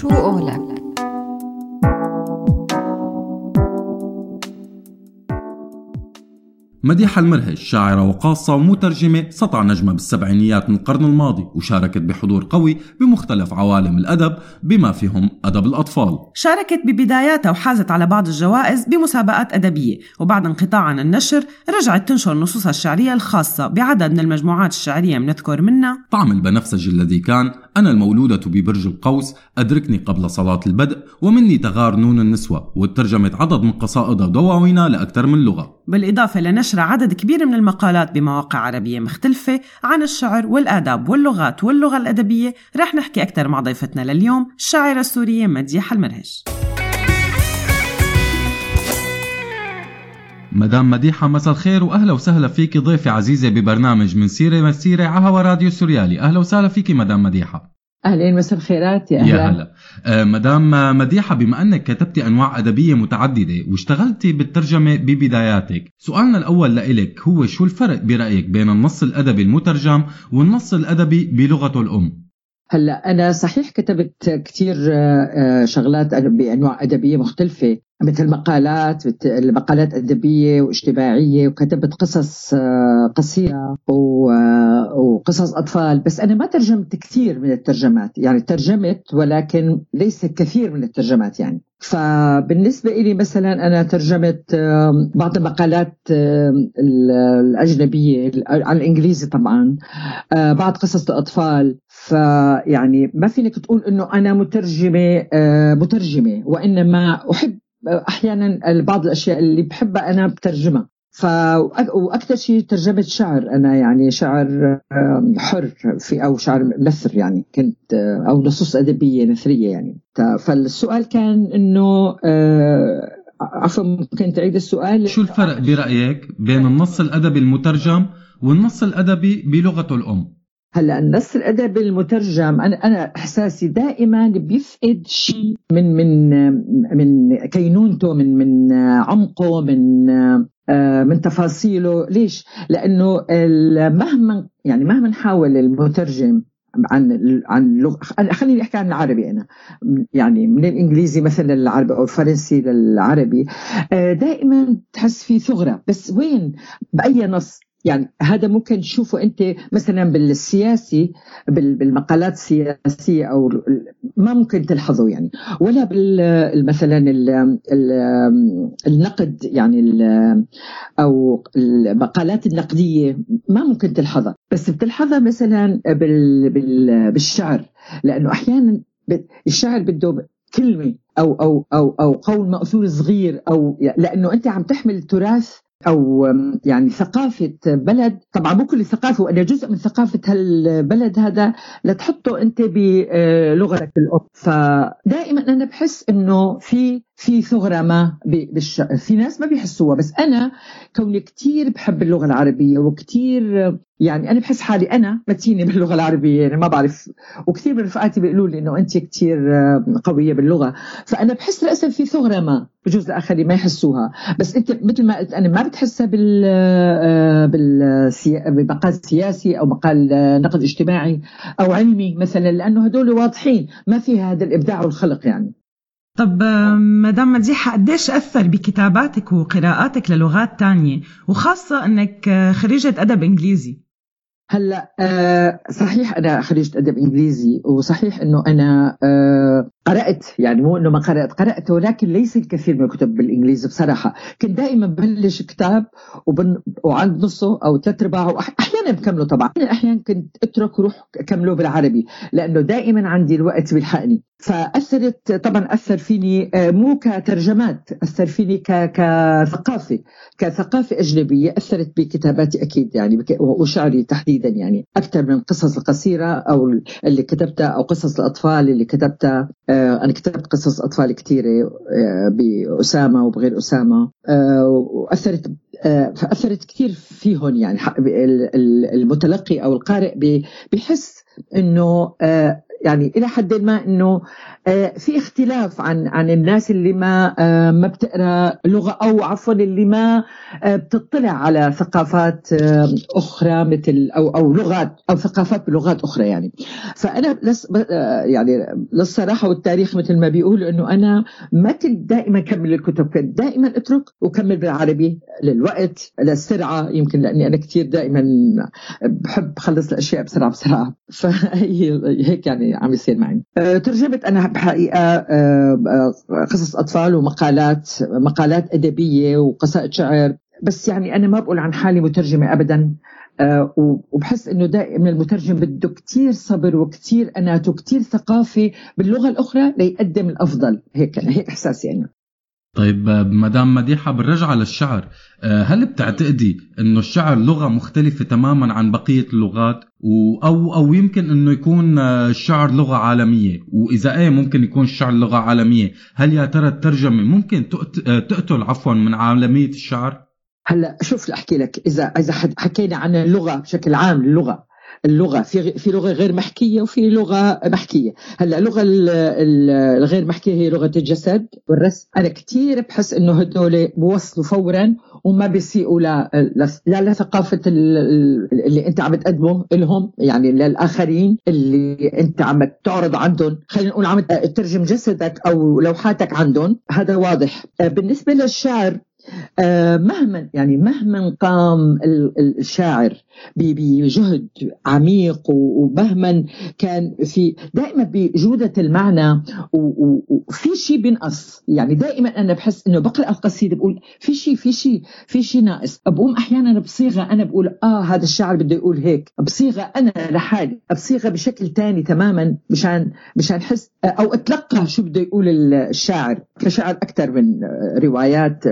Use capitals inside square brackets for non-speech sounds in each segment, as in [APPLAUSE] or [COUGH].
شو قولك؟ مديحة المرهج شاعرة وقاصة ومترجمة سطع نجمة بالسبعينيات من القرن الماضي وشاركت بحضور قوي بمختلف عوالم الأدب بما فيهم أدب الأطفال. شاركت ببداياتها وحازت على بعض الجوائز بمسابقات أدبية وبعد انقطاع عن النشر رجعت تنشر نصوصها الشعرية الخاصة بعدد من المجموعات الشعرية بنذكر منها طعم البنفسج الذي كان أنا المولودة ببرج القوس أدركني قبل صلاة البدء ومني تغار نون النسوة وترجمت عدد من قصائدها ودواوينها لأكثر من لغة. بالإضافة لنشر عدد كبير من المقالات بمواقع عربية مختلفة عن الشعر والآداب واللغات واللغة الأدبية رح نحكي أكثر مع ضيفتنا لليوم الشاعرة السورية مديحة المرهش مدام مديحة مساء الخير وأهلا وسهلا فيك ضيفة عزيزة ببرنامج من سيرة مسيرة على هوا راديو سوريالي. أهلا وسهلا فيك مدام مديحة. أهلين مساء الخيرات يا أهلا. يا هلا. آه مدام مديحة بما أنك كتبتي أنواع أدبية متعددة واشتغلتي بالترجمة ببداياتك سؤالنا الأول لإلك هو شو الفرق برأيك بين النص الأدبي المترجم والنص الأدبي بلغته الأم؟ هلا أنا صحيح كتبت كثير شغلات بأنواع أدبية مختلفة مثل مقالات مقالات أدبية واجتماعية وكتبت قصص قصيرة وقصص أطفال. بس أنا ما ترجمت كثير من الترجمات. يعني ترجمت ولكن ليس كثير من الترجمات يعني. فبالنسبة لي مثلا أنا ترجمت بعض المقالات الأجنبية على الإنجليزي طبعا بعض قصص الأطفال. فيعني ما فينك تقول إنه أنا مترجمة مترجمة وإنما أحب أحيانا بعض الأشياء اللي بحبها أنا بترجمها. ف وأكثر شيء ترجمت شعر أنا يعني شعر حر في أو شعر نثر يعني كنت أو نصوص أدبية نثرية يعني. فالسؤال كان إنه عفوا ممكن تعيد السؤال. شو الفرق برأيك بين النص الأدبي المترجم والنص الأدبي بلغته الأم؟ هلا النص الادبي المترجم أنا أنا إحساسي دائما بيفقد شيء من من من كينونته من من عمقه من من تفاصيله. ليش؟ لأنه مهما يعني مهما نحاول المترجم عن عن لغه خليني أحكي عن العربي أنا. يعني من الإنجليزي مثلا للعربي أو الفرنسي للعربي. دائما تحس في ثغرة. بس وين؟ بأي نص؟ يعني هذا ممكن تشوفه أنت مثلا بالسياسي بالمقالات السياسية أو ما ممكن تلحظه يعني. ولا بال مثلا النقد يعني أو المقالات النقدية ما ممكن تلحظها بس بتلحظها مثلا بالشعر. لأنه أحيانا الشعر بده كلمة أو أو أو أو قول مأثور صغير أو لأنه أنت عم تحمل تراث أو يعني ثقافة بلد. طبعا مو كل الثقافه وأنا جزء من ثقافة هالبلد هذا. لتحطه أنت بلغتك الام فدائما أنا بحس إنه في في ثغرة ما بالش... في ناس ما بيحسوها بس أنا كوني كثير بحب اللغة العربية وكثير يعني أنا بحس حالي أنا متينه باللغة العربية يعني ما بعرف. وكثير من رفقاتي بيقولوا لي إنه انت كثير قوية باللغة. فأنا بحس للاسف في ثغرة ما بجوز الآخرين ما يحسوها. بس أنت مثل ما قلت أنا ما بتحسها بال بال بمقال سياسي أو مقال نقد اجتماعي أو علمي مثلا لأنه هدول واضحين ما فيها هذا الإبداع والخلق يعني. طب مدام مديحة قديش أثر بكتاباتك وقراءاتك للغات تانية؟ وخاصة أنك خريجة أدب إنجليزي. هلأ آه صحيح أنا خريجة أدب إنجليزي وصحيح إنه أنا آه قرأت يعني مو إنه ما قرأت قرأت ولكن ليس الكثير من الكتب بالإنجليزي بصراحة. كنت دائما ببلش كتاب وبن... وعند نصه أو ثلاث ارباعه أحيانا بكمله طبعا أحيانا كنت أترك وروح كمله بالعربي لأنه دائما عندي الوقت بيلحقني فأثرت طبعا أثر فيني مو كترجمات أثر فيني. كثقافة كثقافة أجنبية أثرت بكتاباتي أكيد يعني وشعري تحديدا يعني أكثر من القصص القصيرة أو اللي كتبتها أو قصص الأطفال اللي كتبتها أنا كتبت قصص أطفال كثيره بأسامة وبغير أسامة وأثرت فأثرت كثير فيهم يعني المتلقي أو القارئ بحس إنه يعني إلى حد ما إنه آه، في اختلاف عن عن الناس اللي ما آه، ما بتقرأ لغة أو عفوا اللي ما آه، بتطلع على ثقافات أخرى مثل أو أو لغات أو ثقافات بلغات أخرى يعني. فأنا لس يعني للصراحة والتاريخ مثل ما بيقولوا إنه أنا ما كنت دائما كمل الكتب كنت دائما أترك وكمل بالعربي للوقت للسرعة. يمكن لأني أنا كثير دائما بحب خلص الأشياء بسرعة بسرعة. فهي هيك [LAUGHS] يعني عم يصير معي. ترجمت أنا بحقيقة آه، آه، قصص أطفال ومقالات مقالات أدبية وقصائد شعر. بس يعني أنا ما بقول عن حالي مترجمة ابدا وبحس إنه دائما المترجم بده كثير صبر وكثير أنات وكثير ثقافة باللغة الأخرى ليقدم الأفضل. هيك هيك إحساسي أنا. طيب مدام مديحة بالرجعة للشعر هل بتعتقدي إنه الشعر لغة مختلفة تماما عن بقية اللغات؟ أو أو يمكن إنه يكون الشعر لغة عالمية؟ وإذا إيه ممكن يكون الشعر لغة عالمية؟ هل يا ترى الترجمة ممكن تقتل عفوا من عالمية الشعر؟ هلا شوف أحكي لك. اذا إذا حكينا عن اللغة بشكل عام اللغة اللغة في في لغة غير محكية وفي لغة محكية. هلأ اللغة الغير محكية هي لغة الجسد والرسم. أنا كثير بحس إنه هدول بوصلوا فورا وما بيسيئوا لا لا لثقافة اللي أنت عم تقدمه لهم يعني للآخرين اللي أنت عم تعرض عندهم. خلينا نقول عم تترجم جسدك أو لوحاتك عندهم. هذا واضح. بالنسبة للشعر مهما يعني مهما قام الشاعر بجهد عميق ومهما كان في دائما بجودة المعنى وفي شيء بينقص. يعني دائما أنا بحس إنه بقرأ القصيدة بقول في شيء في شيء في شيء ناقص. بقوم أحيانا بصيغة أنا بقول آه هذا الشاعر بده يقول هيك. بصيغة أنا لحالي بصيغة بشكل تاني تماما مشان مشان أحس أو أتلقى شو بده يقول الشاعر. كشاعر أكثر من روايات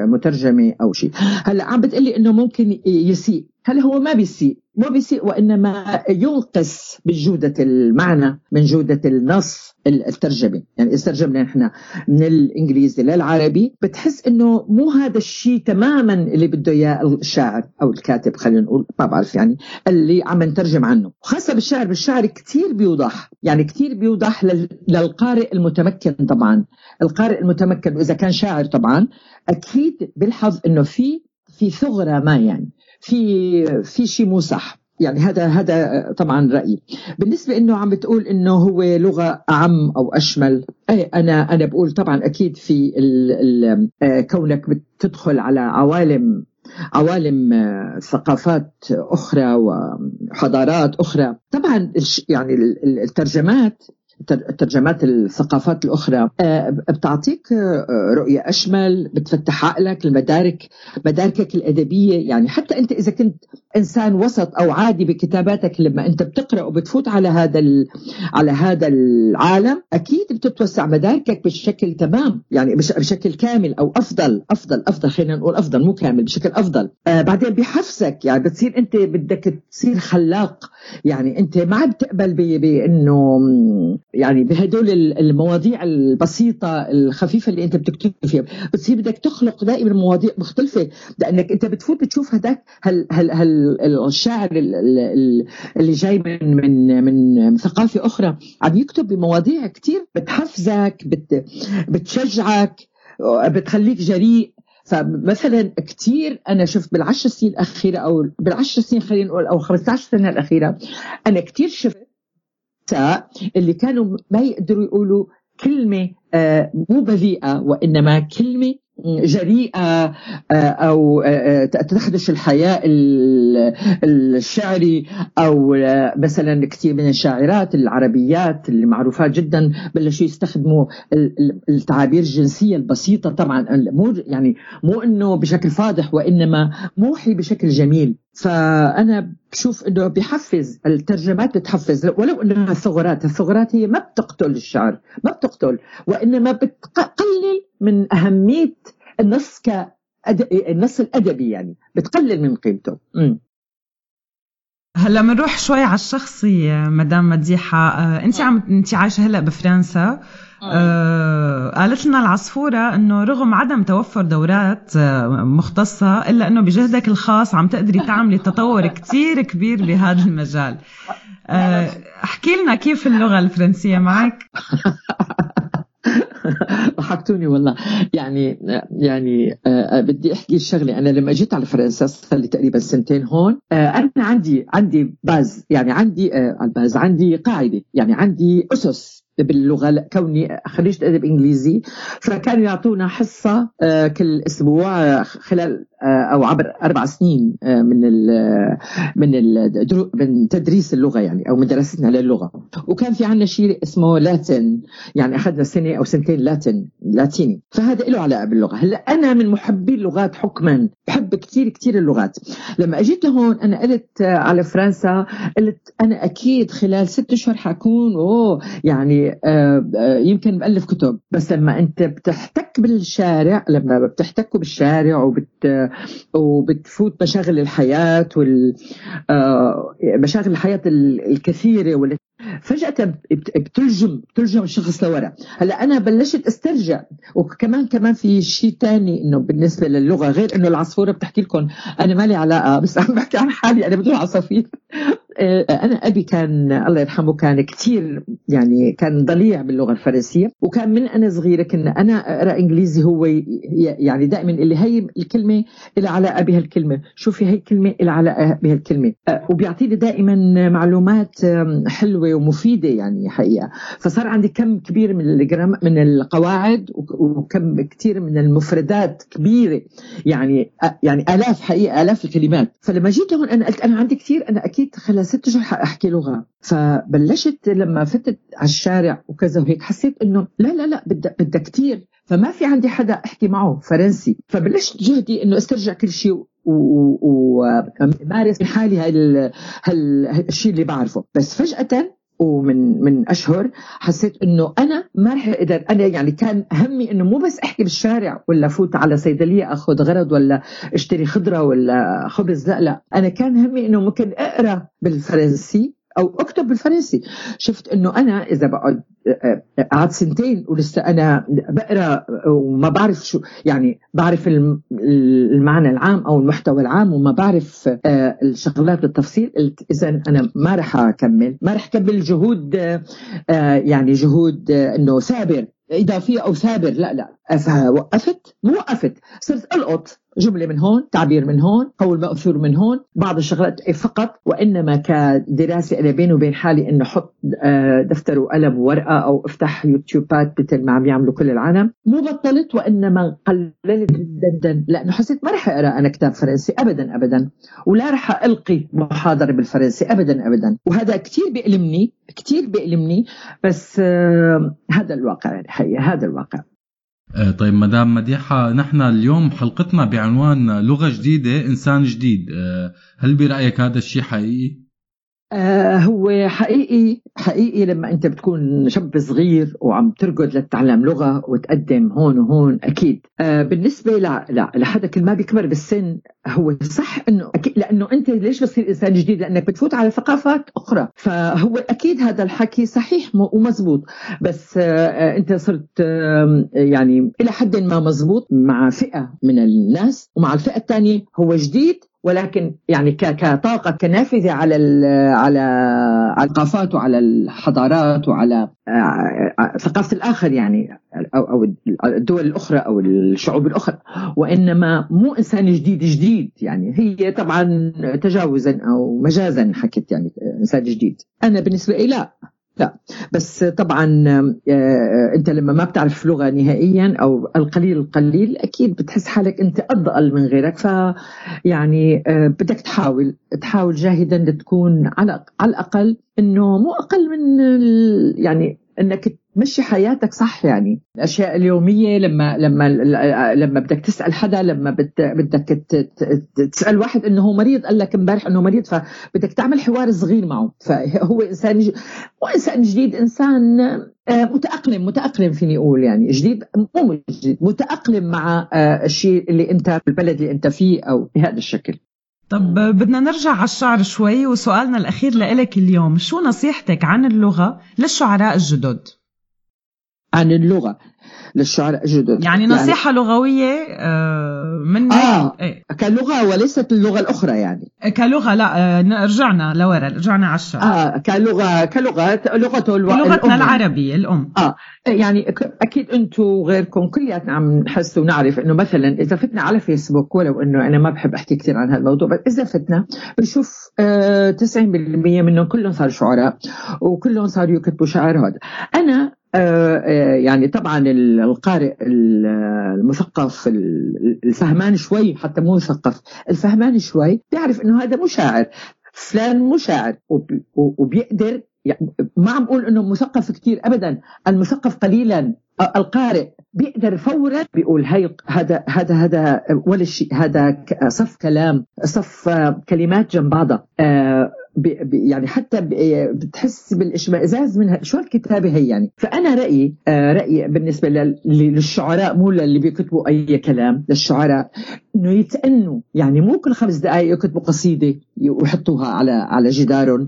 مترجمة أو شيء. هلأ عم بتقلي إنه ممكن يسيء. هل هو ما بيسيء؟ ما بيسيء وإنما ينقص من جودة المعنى من جودة النص الترجمة. يعني إذا ترجمنا نحن من الإنجليزي للعربي بتحس إنه مو هذا الشيء تماما اللي بده إياه الشاعر أو الكاتب خلينا نقول ما بعرف يعني اللي عم نترجم عنه. وخاصة بالشعر بالشعر كثير بيوضح. يعني كثير بيوضح للقارئ المتمكن طبعا. القارئ المتمكن وإذا كان شاعر طبعا أكيد بيلحظ إنه في في ثغرة ما يعني. في في شيء مو صح. يعني هذا هذا طبعا رأيي. بالنسبة إنه عم بتقول إنه هو لغة أعم أو أشمل اي أنا أنا بقول طبعا أكيد في ال ال آه، كونك بتدخل على عوالم عوالم آه، ثقافات أخرى وحضارات أخرى. طبعا يعني الترجمات ترجمات الثقافات الأخرى. آه، بتعطيك آه، رؤية أشمل بتفتح عقلك المدارك مداركك الأدبية. يعني حتى أنت إذا كنت إنسان وسط أو عادي بكتاباتك لما أنت بتقرأ وبتفوت على هذا على هذا العالم أكيد بتتوسع مداركك بشكل تمام. يعني بشكل كامل أو أفضل أفضل أفضل خلينا نقول أفضل مو كامل بشكل أفضل. آه بعدين بحفزك. يعني بتصير أنت بدك تصير خلاق. يعني أنت ما عم تقبل بأنه يعني بهدول المواضيع البسيطة الخفيفة اللي أنت بتكتب فيها. بتصير بدك تخلق دائما مواضيع مختلفة. لأنك أنت بتفوت بتشوف هذاك هل هل هل الشاعر اللي جاي من من من ثقافة أخرى عم يكتب بمواضيع كثير بتحفزك بت بتشجعك بتخليك جريء. فمثلا كثير أنا شفت بالعشر سنين الأخيرة أو بالعشر سنين خلينا نقول أو 15 سنة الأخيرة أنا كثير شفت اللي كانوا ما يقدروا يقولوا كلمة آه، مو بذيئة وإنما كلمة جريئة آه، أو آه، تخدش الحياء الشعري أو مثلا كثير من الشاعرات العربيات اللي معروفات جدا بلشوا يستخدموا التعابير الجنسية البسيطة. طبعا مو يعني مو إنه بشكل فاضح وإنما موحي بشكل جميل. فأنا بشوف إنه بحفز الترجمات بتحفز. ولو انها ثغرات الثغرات هي ما بتقتل الشعر ما بتقتل. وإنما بتقلل من أهمية النص ك النص الأدبي يعني. بتقلل من قيمته. م. هلا بنروح شوي على الشخصي مدام مديحة. آه، انت عم انت عايشة هلا بفرنسا. آه قالت لنا العصفورة إنه رغم عدم توفر دورات آه مختصة إلا إنه بجهدك الخاص عم تقدري تعملي [LAUGHS] تطور كتير كبير بهذا المجال. آه احكي لنا كيف اللغة الفرنسية معك؟ [LAUGHS] ضحكتوني والله. يعني يعني آه بدي أحكي شغلة. أنا لما جيت على فرنسا صار لي تقريبا سنتين هون آه أنا عندي عندي base. يعني عندي آه ال base عندي قاعدة. يعني عندي أسس باللغة كوني خريجه أدب إنجليزي. فكانوا يعطونا حصة كل أسبوع خلال أو عبر أربع سنين آه، من ال من ال من تدريس اللغة يعني أو من دراستنا للغة. وكان في عندنا شيء اسمه لاتن يعني أخذنا سنة أو سنتين لاتن لاتيني. فهذا له علاقة باللغة. هلأ أنا من محبي اللغات حكما بحب كثير كثير اللغات. لما أجيت لهون أنا قلت على فرنسا قلت أنا أكيد خلال ست أشهر حكون أوه يعني آه، يمكن بألف كتب. بس لما أنت بتحتك بالشارع لما بتحتكوا بالشارع وبت وبتفوت مشاغل الحياة وال مشاغل الحياة الكثيرة فجأة بتلجم بتلجم الشخص لورا. هلأ أنا بلشت أسترجع. وكمان كمان في شيء ثاني إنه بالنسبة للغة غير إنه العصفورة بتحكي لكم أنا مالي علاقة بس عم بحكي عن حالي أنا بدون عصافير. آه، أنا أبي كان الله يرحمه كان كثير يعني كان ضليع باللغة الفرنسية وكان من أنا صغيرة كنا أنا أقرأ إنجليزي هو يعني دائما اللي هي الكلمة اللي علاقه بهالكلمه شوفي هي الكلمة اللي علاقه بهالكلمه آه، وبيعطيني دائما معلومات حلوة ومفيدة يعني حقيقة. فصار عندي كم كبير من الجرام من القواعد وكم كثير من المفردات كبيرة يعني يعني آلاف حقيقة آلاف الكلمات. فلما جيت هون أنا قلت أنا عندي كثير أنا أكيد خلال ست اشهر حاحكي لغة. فبلشت لما فتت على الشارع وكذا وهيك حسيت إنه لا لا لا بدها بدها كثير فما في عندي حدا أحكي معه فرنسي. فبلشت جهدي إنه أسترجع كل شيء ومارس حالي هالشيء اللي بعرفه. بس فجأة ومن من أشهر حسيت إنه أنا ما رح أقدر أنا يعني كان همي إنه مو بس أحكي بالشارع ولا فوت على صيدلية أخذ غرض ولا أشتري خضرة ولا خبز لا لا. أنا كان همي إنه ممكن أقرأ بالفرنسي أو أكتب بالفرنسي. شفت إنه أنا إذا بقعد قعدت سنتين ولسه أنا بقرأ وما بعرف شو يعني بعرف المعنى العام أو المحتوى العام وما بعرف آه، الشغلات بالتفصيل. إذا أنا ما رح أكمل ما رح اكمل جهود آه، يعني جهود آه، إنه ثابر إضافية أو ثابر لا لا. فوقفت مو وقفت صرت ألقط. جملة من هون تعبير من هون قول مأثور من هون بعض الشغلات فقط وإنما كدراسة أنا بيني وبين حالي إنه حط آه، دفتر وقلم وورقة أو أفتح يوتيوبات مثل ما عم يعملوا كل العالم. مو بطلت وإنما قللت جدا لأنه حسيت ما رح أقرأ أنا كتاب فرنسي ابدا ابدا ولا رح ألقي محاضرة بالفرنسي ابدا ابدا. وهذا كثير بيألمني كثير بيألمني بس آه هذا الواقع يعني حقيقة هذا الواقع. طيب مدام مديحة نحن اليوم حلقتنا بعنوان لغة جديدة إنسان جديد آه، هل برأيك هذا الشيء حقيقي؟ آه هو حقيقي حقيقي لما انت بتكون شاب صغير وعم ترقد لتتعلم لغة وتقدم هون وهون أكيد. آه بالنسبة ل... لا لحدا كل ما بيكبر بالسن هو صح إنه أكيد لأنه أنت ليش بتصير إنسان جديد؟ لأنك بتفوت على ثقافات أخرى. فهو أكيد هذا الحكي صحيح ومزبوط. بس آه أنت صرت يعني إلى حد ما مزبوط مع فئة من الناس. ومع الفئة الثانية هو جديد ولكن يعني كطاقة كنافذة على على على الثقافات وعلى الحضارات وعلى آه، ثقافة الآخر يعني أو أو الدول الأخرى أو الشعوب الأخرى. وإنما مو إنسان جديد جديد يعني. هي طبعا تجاوزا أو مجازا حكيت يعني إنسان جديد. أنا بالنسبة لي لا لا. بس طبعا آه، أنت لما ما بتعرف لغة نهائيا أو القليل القليل أكيد بتحس حالك أنت اضل من غيرك. ف يعني آه، بدك تحاول تحاول جاهدا لتكون على على الأقل إنه مو أقل من يعني إنك تمشي حياتك صح يعني. الأشياء اليومية لما لما لما بدك تسأل حدا لما بدك تسأل واحد إنه هو مريض قال لك إمبارح إنه مريض فبدك تعمل حوار صغير معه. فهو إنسان مو إنسان جديد إنسان آه، متأقلم متأقلم فيني أقول يعني. جديد مو جديد متأقلم مع آه، الشيء اللي أنت بالبلد اللي أنت فيه أو بهذا الشكل. طب بدنا نرجع على الشعر شوي وسؤالنا الأخير لإلك اليوم. شو نصيحتك عن اللغة للشعراء الجدد؟ عن اللغة للشعراء الجدد يعني نصيحة يعني لغوية آه، من آه إيه؟ كلغة وليست اللغة الأخرى يعني. كلغة لا آه، رجعنا لورا رجعنا على الشعر. آه كلغة كلغة لغته لغتنا العربية الأم. آه يعني أكيد أنتم وغيركم كلياتنا عم نحس ونعرف إنه مثلا إذا فتنا على فيسبوك ولو إنه أنا ما بحب أحكي كثير عن هالموضوع بس إذا فتنا بنشوف آه 90% منهم كلهم صاروا شعراء وكلهم صاروا يكتبوا شعر هذا. أنا آه، آه، يعني طبعا القارئ المثقف الفهمان شوي حتى مو مثقف الفهمان شوي بيعرف إنه هذا مو شاعر. فلان مو شاعر وبيقدر يعني ما عم بقول إنه مثقف كثير ابدا المثقف قليلا. القارئ بيقدر فورا بيقول هي هذا هذا هذا ولا شيء هذا صف كلام صف كلمات جنب بعضها. آه، يعني حتى بتحس بالإشمئزاز منها شو الكتابه هي يعني؟ فأنا رأيي آه، رأيي بالنسبة للشعراء مو للي بيكتبوا أي كلام للشعراء إنه يتأنوا. يعني مو كل خمس دقائق يكتبوا قصيدة ويحطوها على على جدارهم.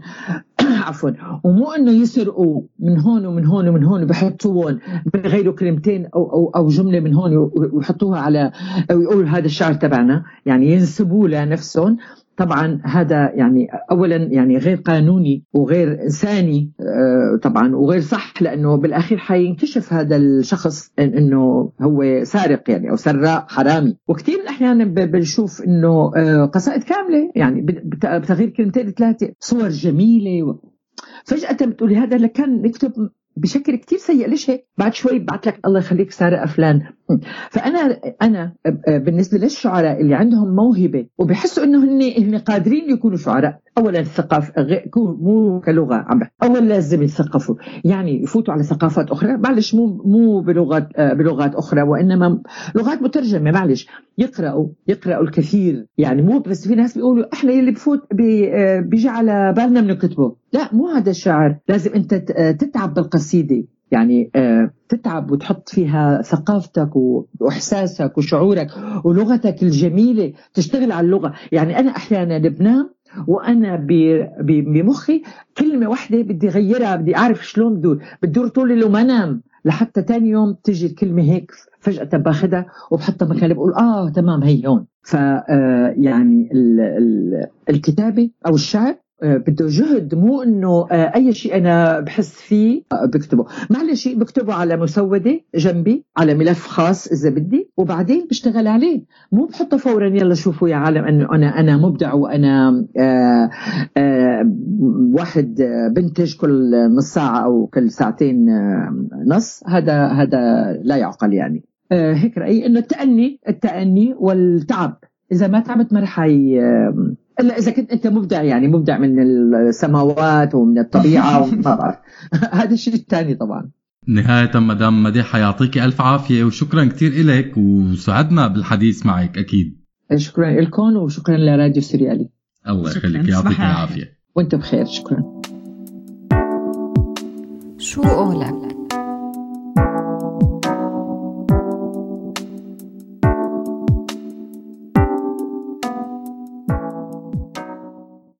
[COUGHS] عفوا. ومو إنه يسرقوا من هون ومن هون ومن هون وبحطوهم بغيروا كلمتين أو أو أو جملة من هون ويحطوها على أو يقولوا هذا الشعر تبعنا. يعني ينسبوه لنفسهم. طبعا هذا يعني اولا يعني غير قانوني وغير إنساني آه، طبعا وغير صح لأنه بالأخير حينكشف هذا الشخص إنه هو سارق يعني أو سراق حرامي. وكثير من الأحيان بنشوف إنه آه، قصائد كاملة يعني بتغيير كلمتين ثلاثة صور جميلة فجأة بتقولي هذا اللي كان يكتب بشكل كتير سيء. ليش هيك؟ بعد شوي بعت لك الله يخليك سارق فلان فأنا أنا بالنسبة للشعراء اللي عندهم موهبة وبحسوا إنه هن هن قادرين يكونوا شعراء اولا الثقافه مو كلغة عم اولا لازم يتثقفوا. يعني يفوتوا على ثقافات أخرى معلش مو مو بلغات بلغات أخرى وإنما لغات مترجمة معلش. يقرأوا يقرأوا الكثير. يعني مو بس في ناس بيقولوا إحنا اللي بفوت بيجي على بالنا بنكتبه. لا مو هذا الشعر. لازم أنت تتعب بالقصيدة. يعني آه، تتعب وتحط فيها ثقافتك وإحساسك وشعورك ولغتك الجميلة تشتغل على اللغة. يعني أنا أحيانا بنام وأنا بمخي كلمة واحدة بدي اغيرها بدي أعرف شلون بدور. بدور طول الليل وما انام لحتى ثاني يوم تيجي الكلمة هيك فجأة باخذها وبحطها مكاني بقول آه تمام هي هون. ف آه، يعني الكتابة أو الشعر بده جهد مو إنه آه، أي شيء أنا بحس فيه آه، بكتبه. معلش بكتبه على مسودة جنبي على ملف خاص إذا بدي وبعدين بشتغل عليه. مو بحطه فورا يلا شوفوا يا عالم إنه أنا أنا مبدع وأنا آآ آآ واحد بنتج كل نص ساعة أو كل ساعتين نص. هذا هذا لا يعقل يعني. هيك رأيي. إنه التأني التأني والتعب. إذا ما تعبت ما رح الا إذا كنت أنت مبدع يعني مبدع من السماوات ومن الطبيعة وما [LAUGHS] بعرف. [LAUGHS] هذا الشيء الثاني طبعا. نهاية مدام مديحة يعطيك ألف عافية وشكرا كثير إلك وسعدنا بالحديث معك أكيد. شكرا لكم وشكرا لراديو سوريالي الله يخليك يعطيك العافية. وأنت بخير شكرا. شو قولك